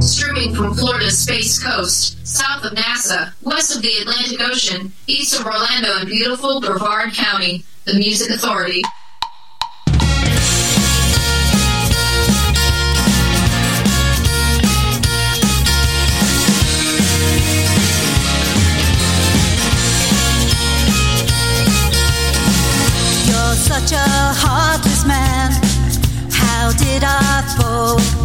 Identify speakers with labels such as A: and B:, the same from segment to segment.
A: Streaming from Florida's Space Coast, south of NASA, west of the Atlantic Ocean, east of Orlando and beautiful Brevard County, the Music Authority.
B: You're such a heartless man. How did I fall?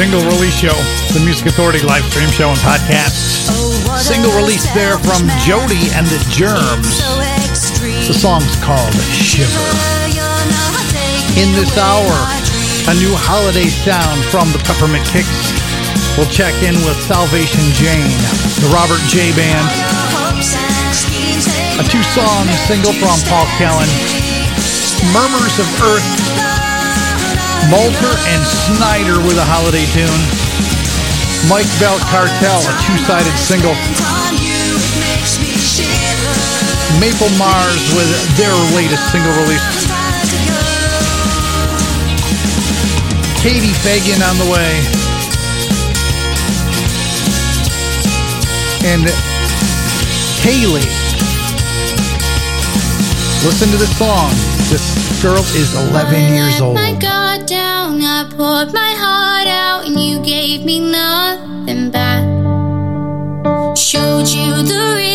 C: Single release show, the Music Authority live stream show and podcast. Single release there from Jody and the
B: Jerms.
C: The song's called Shiver. In this hour, a new holiday sound from the Peppermint Kicks. We'll check in with Salvation Jane, the Robert J. Band, a two-song single from Paul Kellen, Murmurs of Earth, Malter and Snyder with a holiday tune, Mike Bell Cartel, a two-sided single, Maple Mars with their latest single release, Katie Fagan on the way. And Haley. Listen to this song. This girl is 11 years old.
D: Got down, I poured my heart out, and you gave me nothing back. Showed you the real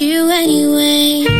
D: you anyway.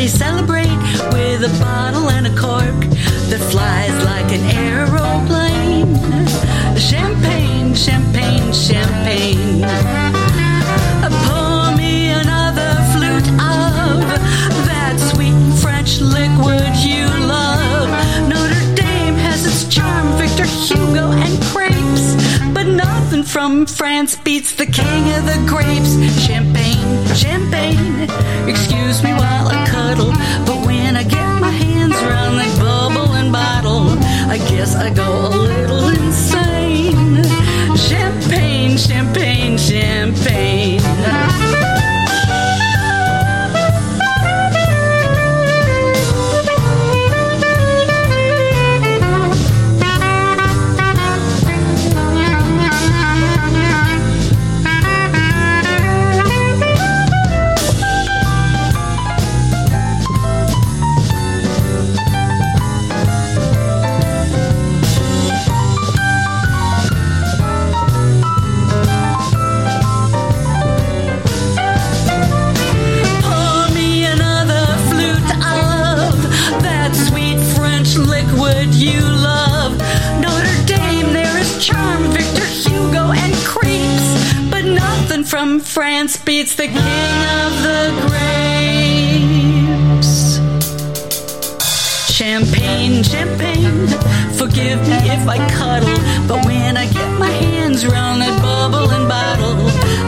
E: Everybody celebrate with a bottle and a cork that flies like an aeroplane. Champagne, champagne, champagne. Pour me another flute of that sweet French liquid you love. Notre Dame has its charm, Victor Hugo and crepes. But nothing from France beats the king of the grapes. Champagne, champagne. Excuse me while I cuddle. But when I get my hands around that bubble and bottle, I guess I go a little insane. Champagne, champagne, champagne. From France beats the king of the grapes. Champagne, champagne, forgive me if I cuddle, but when I get my hands around that bubble and bottle,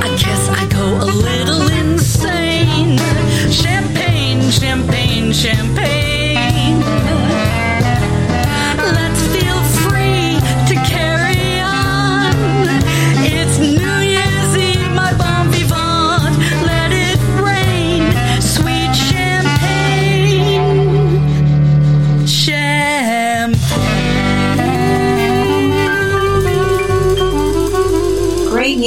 E: I guess I go a little insane. Champagne, champagne, champagne.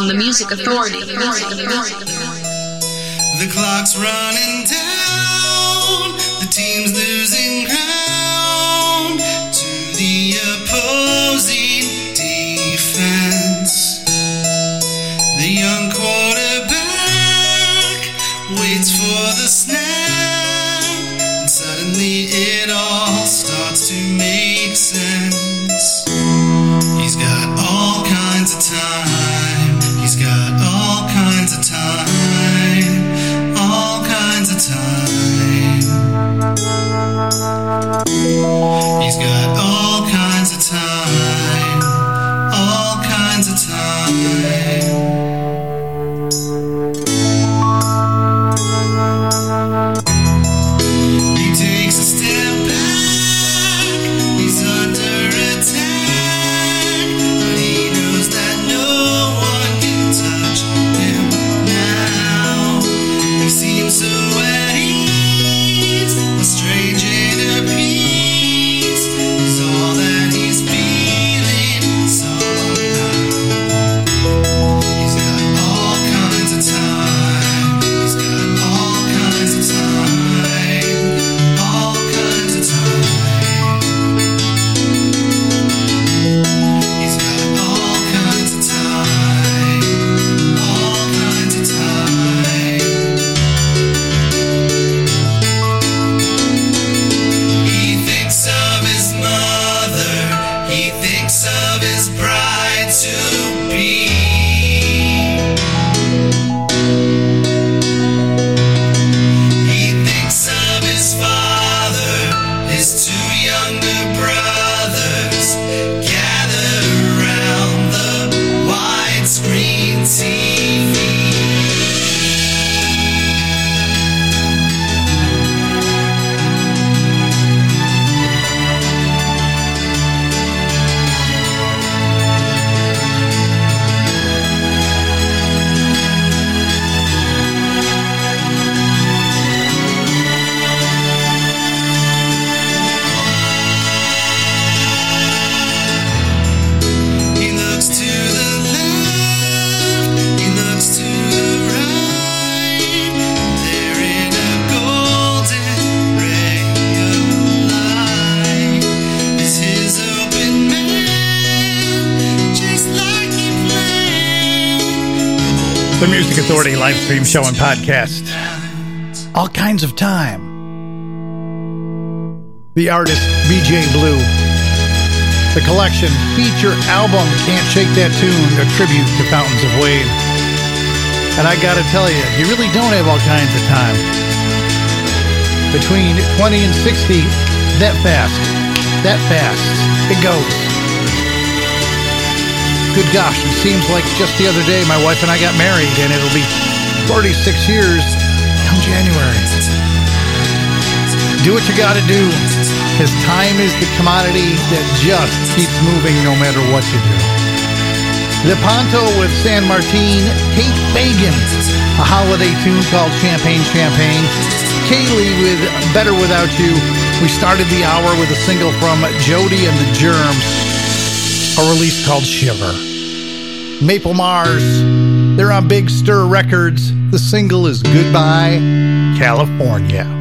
A: On the Music Authority.
F: The clock's running down, the team's
C: live stream show and podcast. All kinds of time. The artist BJ Blue. The collection feature album Can't Shake That Tune, a tribute to Fountains of Wayne. And I gotta tell you, you really don't have all kinds of time. Between 20 and 60, that fast, that fast, it goes. Good gosh, it seems like just the other day my wife and I got married, and it'll be 46 years come January. Do what you gotta do, because time is the commodity that just keeps moving no matter what you do. Lepanto with San Martin, Kate Fagan, a holiday tune called Champagne Champagne, Kallea with Better Without You. We started the hour with a single from Jody and the Jerms, a release called Shiver. Maple Mars, they're on Big Stir Records. The single is Goodbye, California.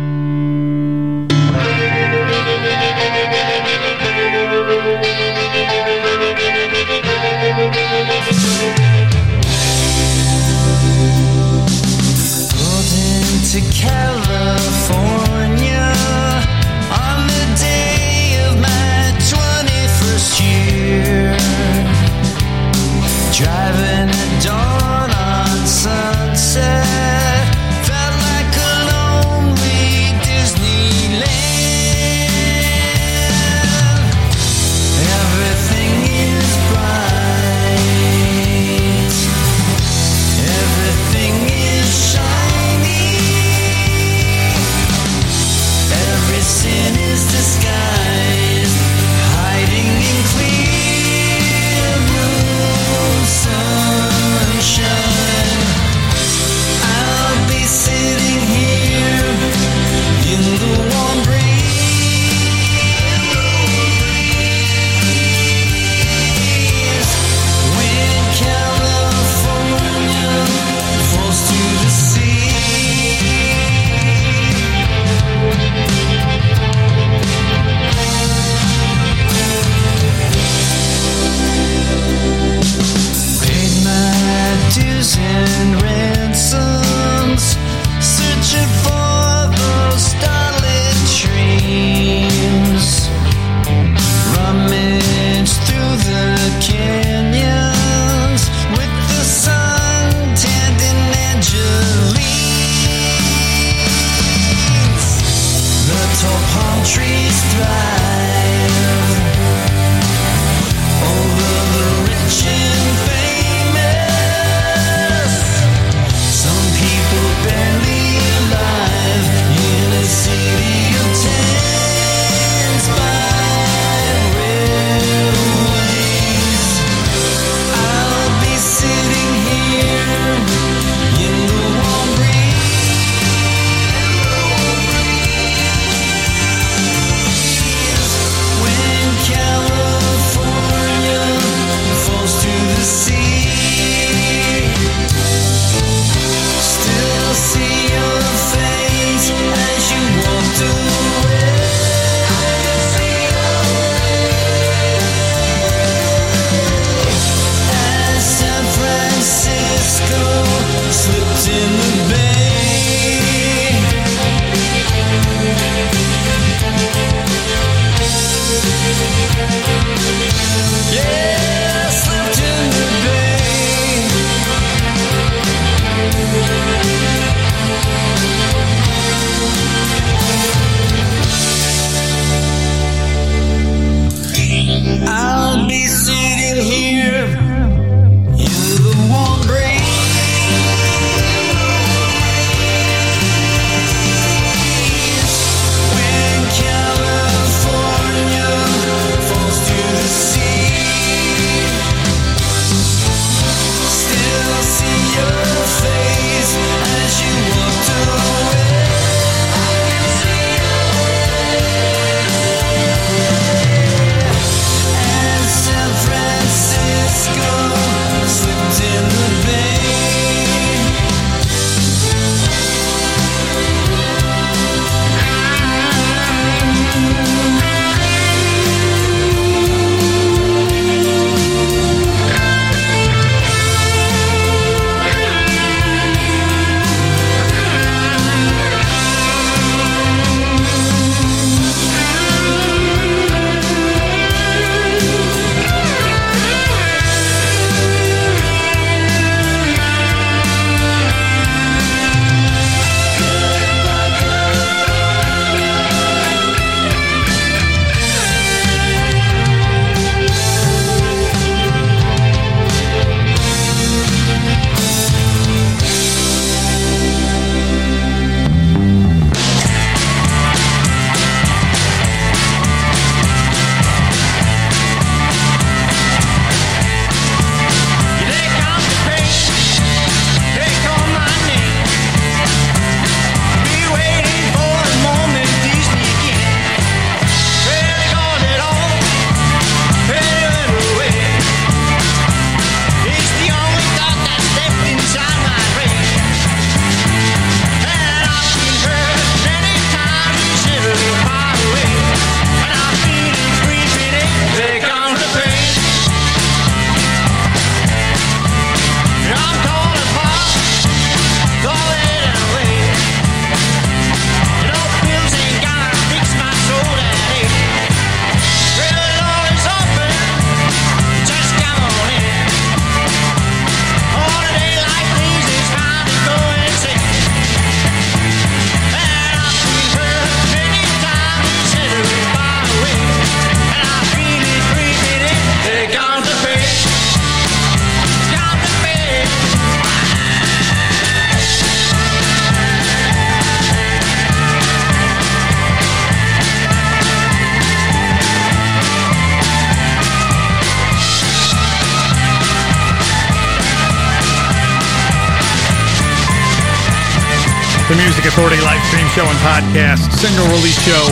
F: Podcast, single release show.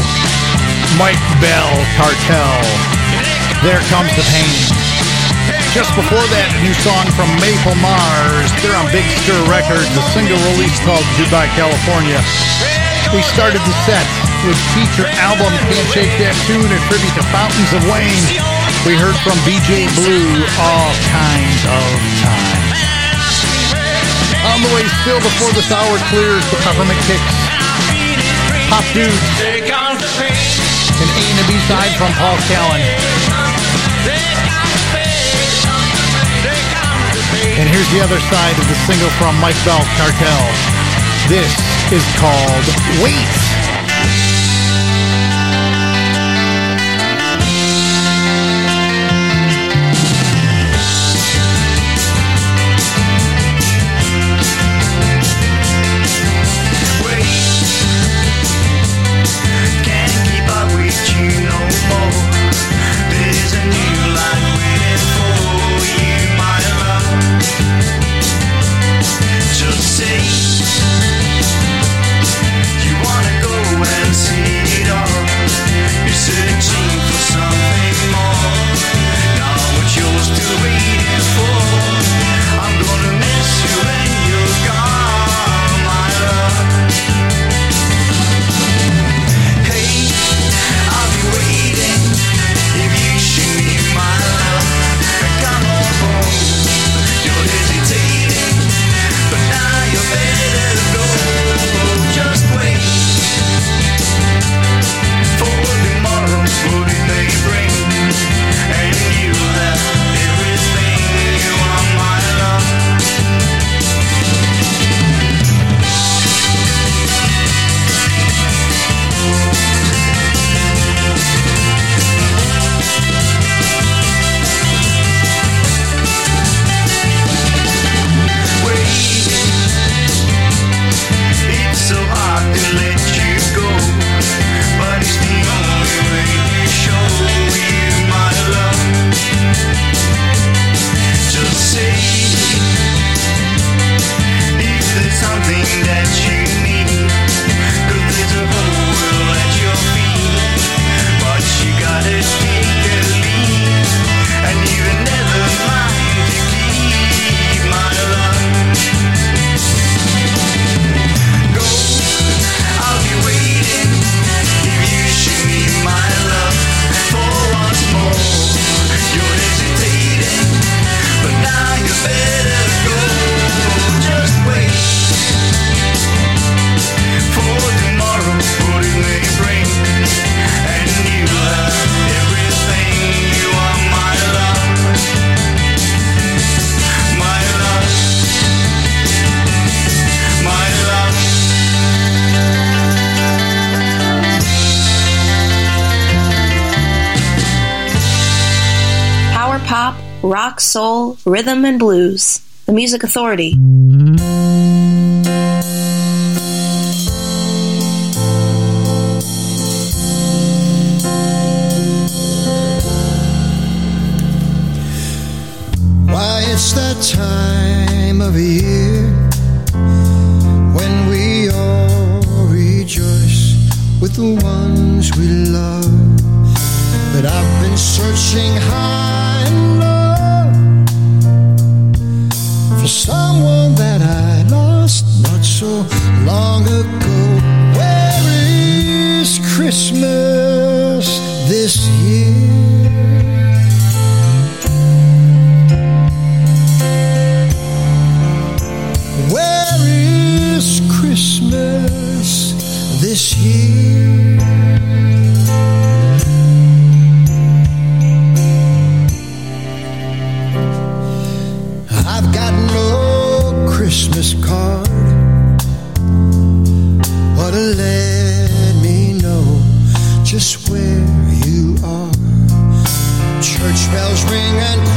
F: Mike Bell Cartel. There comes the pain. Just before that, a new song from Maple Mars. They're on Big Stir Records, a single release called Goodbye California. We started the set with feature album Can't Shake That Tune, a tribute to Fountains of Wayne. We heard from BJ Blue, All Kinds of Time. On the way still before this hour clears, the Peppermint Kicks. Pop Dudes. An A and a B side from Paul Callen. And here's the other side of the single from Mike Bell Cartel. This is called Wait.
G: Rhythm, and blues. The Music Authority.
H: Why, it's that time of year when we all rejoice with the ones we love. But I've been searching high and low someone that I lost not so long ago. Where is Christmas Christmas card, but let me know just where you are. Church bells ring and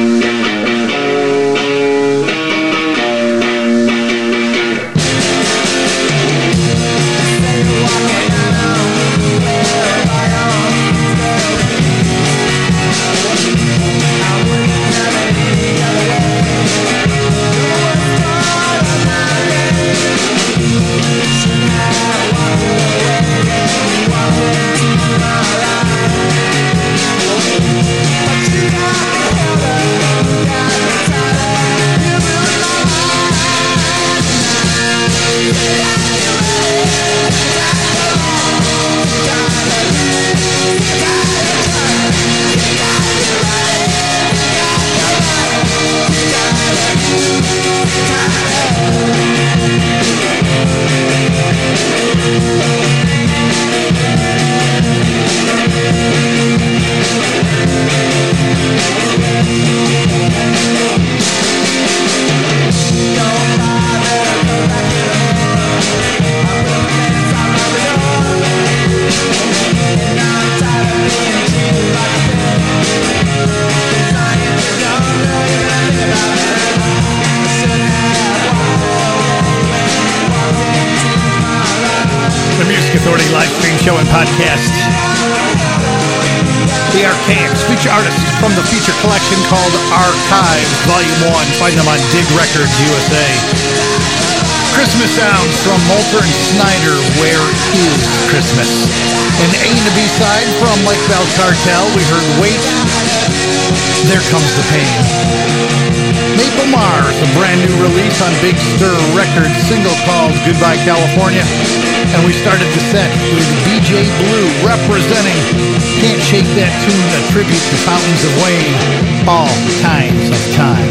C: Authority live stream show and podcast. The Archaics feature artists from the feature collection called Arkives Volume 1. Find them on Dig Records USA. Christmas sounds from Molter and Snyder, Where is Christmas? An A and B side from Lake Bell Cartel, we heard Wait, There Comes the Pain. Maple Mars, a brand new release on Big Stir Records, single called Goodbye California. And we started the set with BJ Blue representing Can't Shake That Tune, a tribute to Fountains of Wayne. All kinds of time.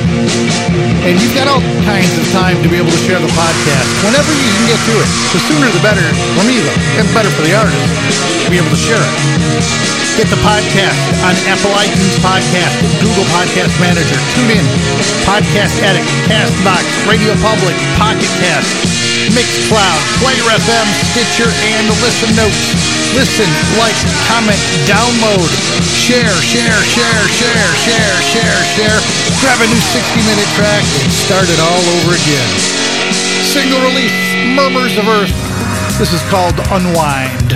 C: And you've got all kinds of time to be able to share the podcast whenever you can get to it. The sooner the better for me, though, and better for the artist to be able to share it. Get the podcast on Apple iTunes Podcast, Google Podcast Manager, TuneIn, Podcast Addict, Castbox, Radio Public, Pocket Cast, Mixcloud, Player FM, Stitcher, and Listen Notes. Listen, like, comment, download, share, share, share, share, share, share, share. Grab a new 60-minute track and start it all over again. Single release, Murmurs of Earth. This is called Unwind.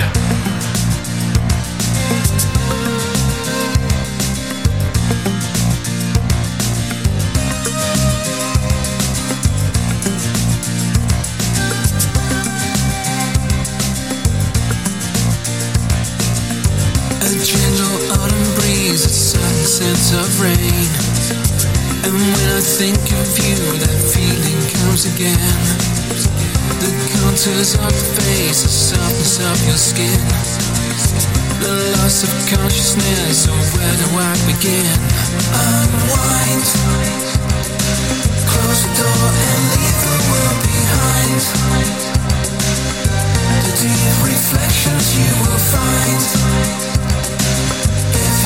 I: Sense of rain. And when I think of you, that feeling comes again. The contours of the face, the softness of your skin. The loss of consciousness, so where do I begin? Unwind. Close the door and leave the world behind. The deep reflections you will find.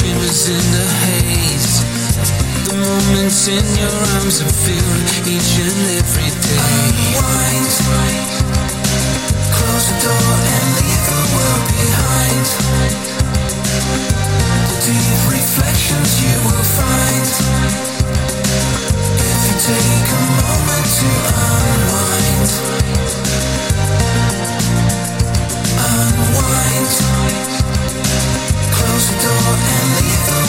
I: shimmers in the haze. The moments in your arms I feel each and every day. Unwind, close the door and leave the world behind. The deep reflections you will find. If you take a moment to unwind. Unwind. Close the door and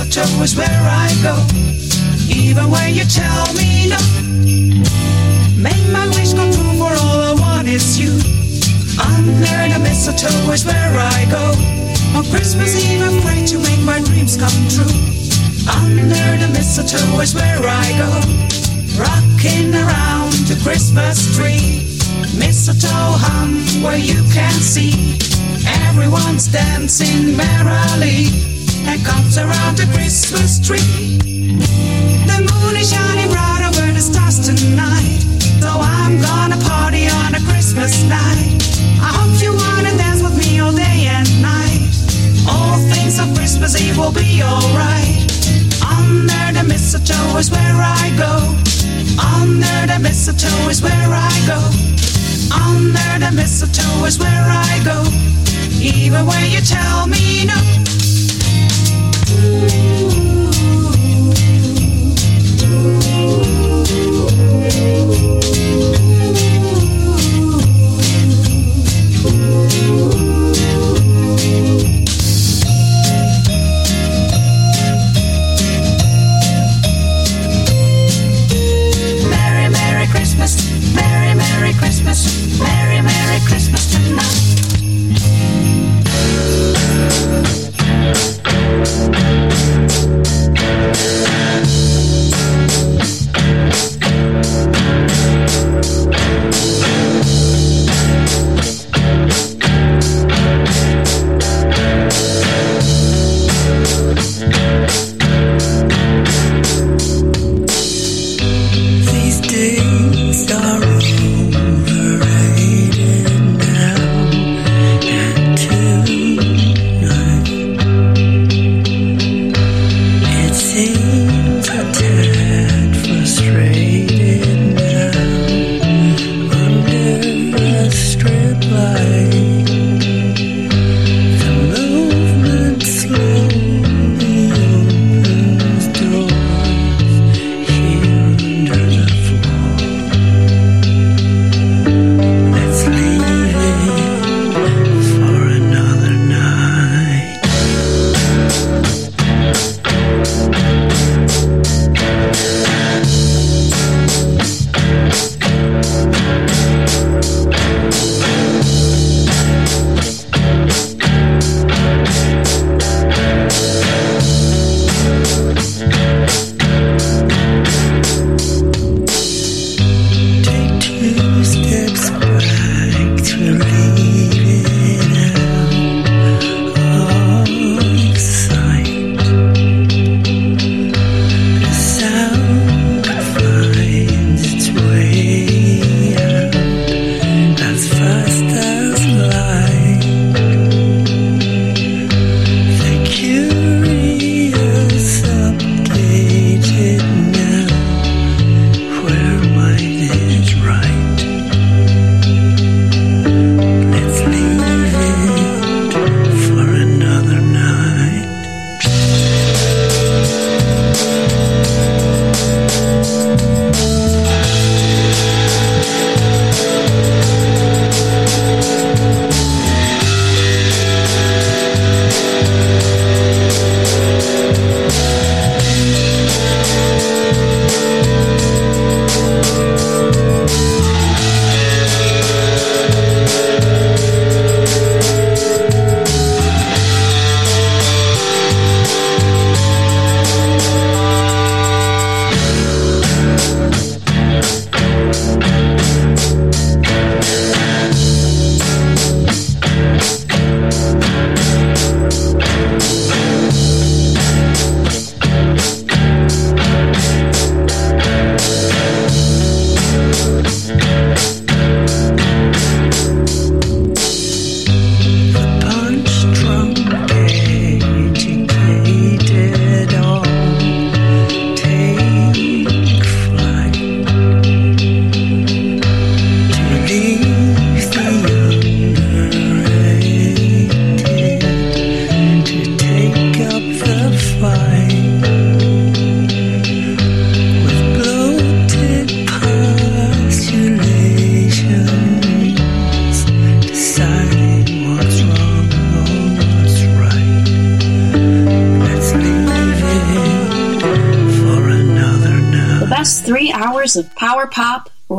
J: mistletoe is where I go, even when you tell me no. Make my wish come true for all I want is you. Under the mistletoe is where I go. On Christmas Eve, I pray to make my dreams come true. Under the mistletoe is where I go. Rocking around the Christmas tree. Mistletoe hum where you can see. Everyone's dancing merrily that comes around the Christmas tree. The moon is shining bright over the stars tonight. So I'm gonna party on a Christmas night. I hope you wanna dance with me all day and night.
K: All things of Christmas Eve will be alright. Under the mistletoe is where I go.
J: Under the mistletoe is where I go. Under the mistletoe is where I go.
G: Even
J: when
G: you tell me no. Ooh. Thanks.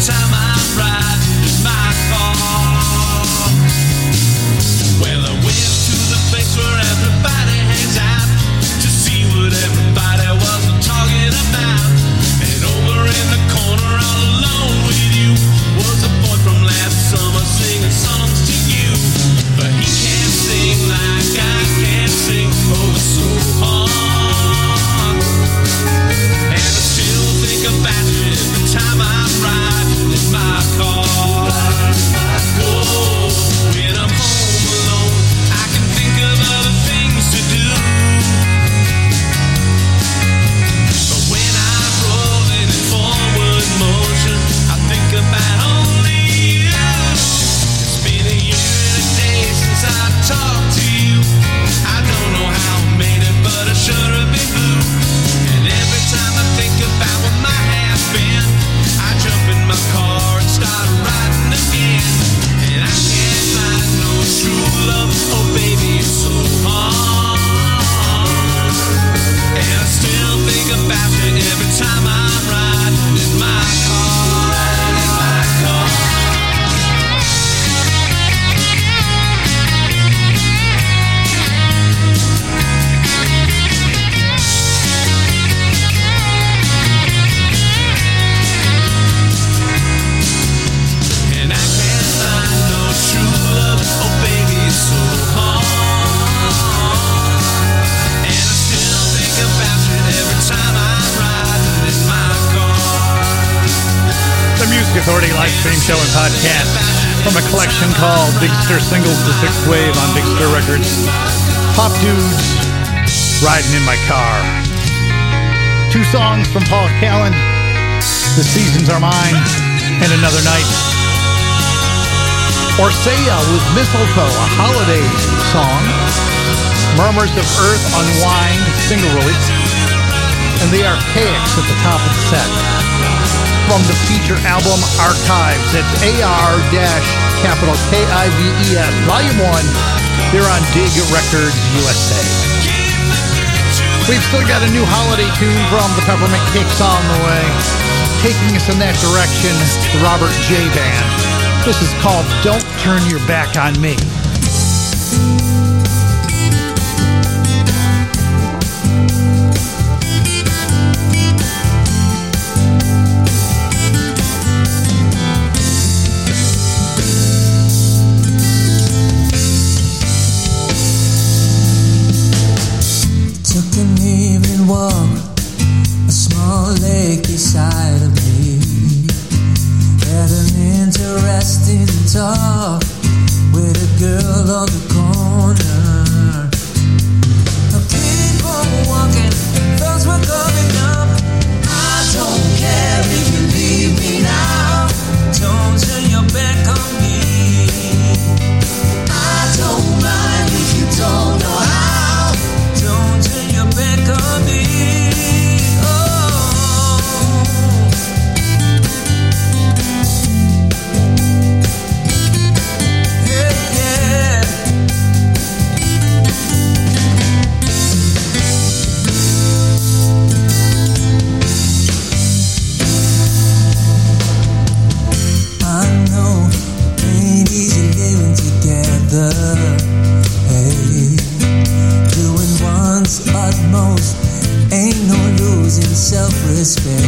F: time I ride.
C: Big Stir singles, The Sixth Wave on Big Stir Records. Pop Dudes, Riding in My Car. Two songs from Paul Callan, The Seasons Are Mine, and Another Night. Orsea with Mistletoe, a holiday song. Murmurs of Earth Unwind, single release. And The Archaics at the top of the set from the feature album Arkives. It's AR capital K I V E S, Volume 1, here on Dig Records USA. We've still got a new holiday tune from the Peppermint Kicks on the way, taking us in that direction, the Robert J. Band. This is called Don't Turn Your Back on Me.
I: the hay. Doing one's utmost, ain't no losing self
G: respect.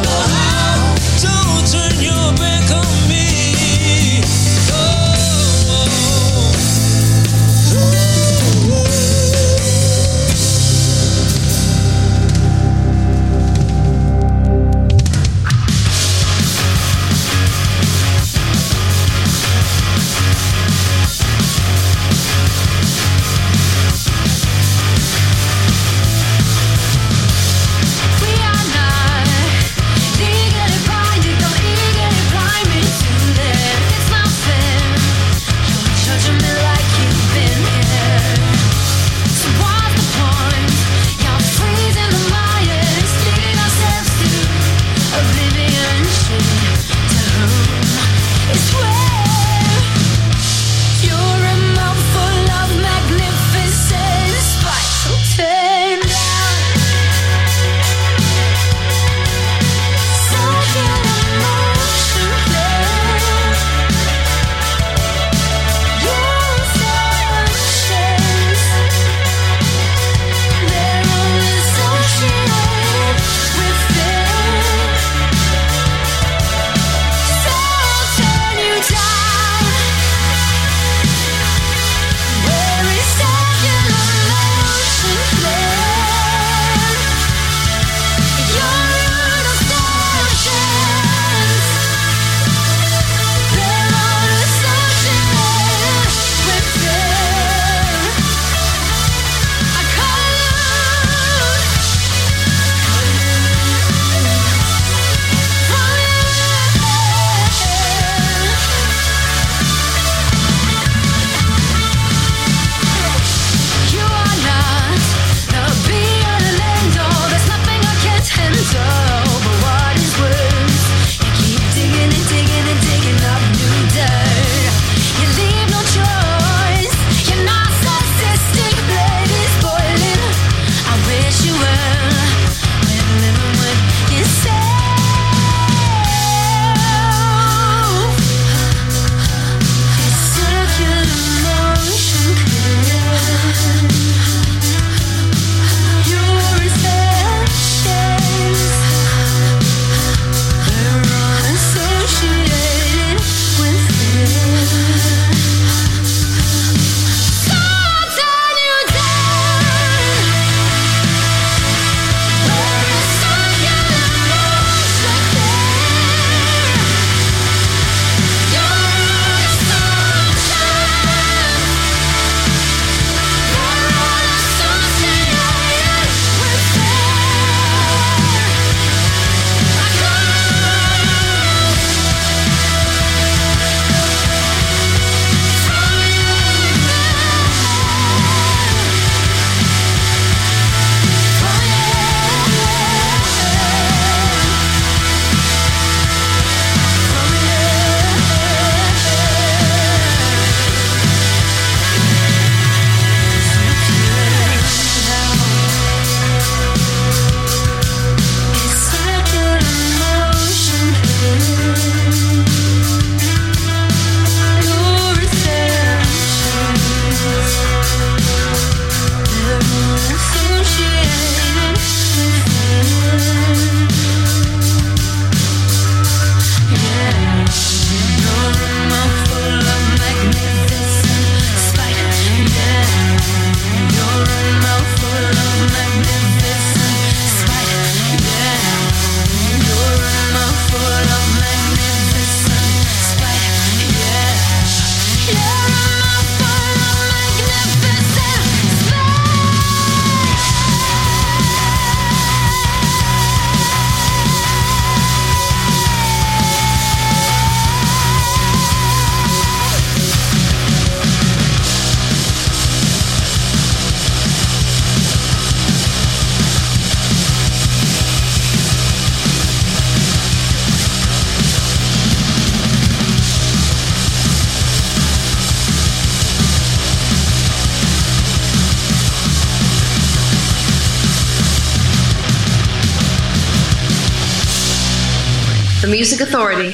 G: Music Authority.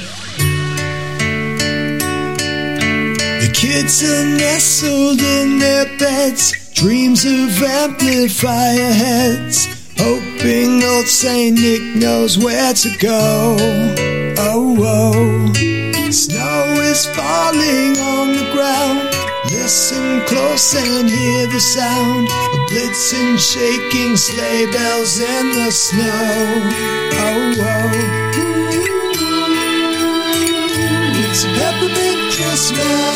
H: The kids are nestled in their beds, dreams of amplifier heads, hoping old Saint Nick knows where to go. Oh, oh. Snow is falling on the ground. Listen close and hear the sound of blitzing, shaking sleigh bells in the snow. Oh, oh. Peppermint Christmas.